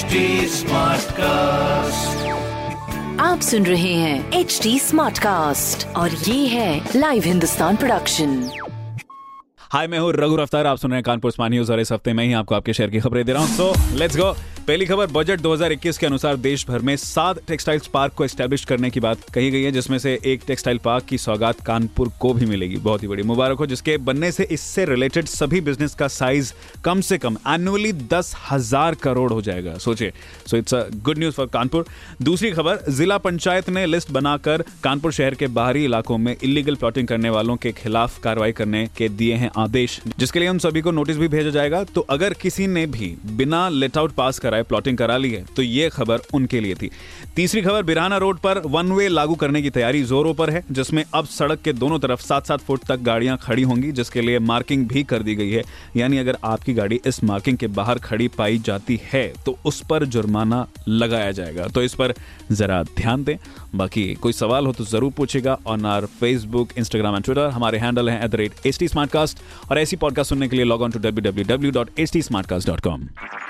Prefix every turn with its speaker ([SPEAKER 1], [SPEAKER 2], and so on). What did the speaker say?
[SPEAKER 1] HD cast
[SPEAKER 2] आप सुन रहे हैं एच डी स्मार्ट कास्ट और ये है लाइव हिंदुस्तान प्रोडक्शन
[SPEAKER 3] हाय मैं हूँ रघु अफ्तार आप सुन रहे हैं कानपुर स्मार्ट न्यूज़ और इस हफ़्ते में ही आपको आपके शहर की खबरें दे रहा हूँ। सो लेट्स गो पहली खबर, बजट 2021 के अनुसार देश भर में सात टेक्सटाइल्स पार्क को एस्टेब्लिश करने की बात कही गई है, जिसमें से एक टेक्सटाइल पार्क की सौगात कानपुर को भी मिलेगी। बहुत ही बड़ी मुबारक हो, जिसके बनने से इससे रिलेटेड सभी बिज़नेस का साइज़ कम से कम एनुअली दस हज़ार करोड़ हो जाएगा। सोचिए। So it's a good news for Kanpur. दूसरी खबर, जिला पंचायत ने लिस्ट बनाकर कानपुर शहर के बाहरी इलाकों में इलीगल प्लॉटिंग करने वालों के खिलाफ कार्रवाई करने के दिए हैं आदेश, जिसके लिए उन सभी को नोटिस भी भेजा जाएगा। तो अगर किसी ने भी बिना लेट आउट पास कराए प्लॉटिंग करा ली है तो ये खबर उनके लिए थी। तीसरी खबर, बिराना रोड पर वन वे लागू करने की तैयारी जोरों पर है, जिसमें अब सड़क के दोनों तरफ़ सात सात फुट तक गाड़ियाँ खड़ी होंगी, जिसके लिए मार्किंग भी कर दी गई है। यानी अगर आपकी गाड़ी इस मार्किंग के बाहर खड़ी पाई जाती है तो उस पर जुर्माना लगाया जाएगा। तो इस पर जरा ध्यान दें। बाकी कोई सवाल हो तो ज़रूर पूछेगा on our Facebook Instagram and Twitter हमारे हैंडल है at the rate H T और ऐसी पॉडकास्ट सुनने के लिए log on to W W W dot H T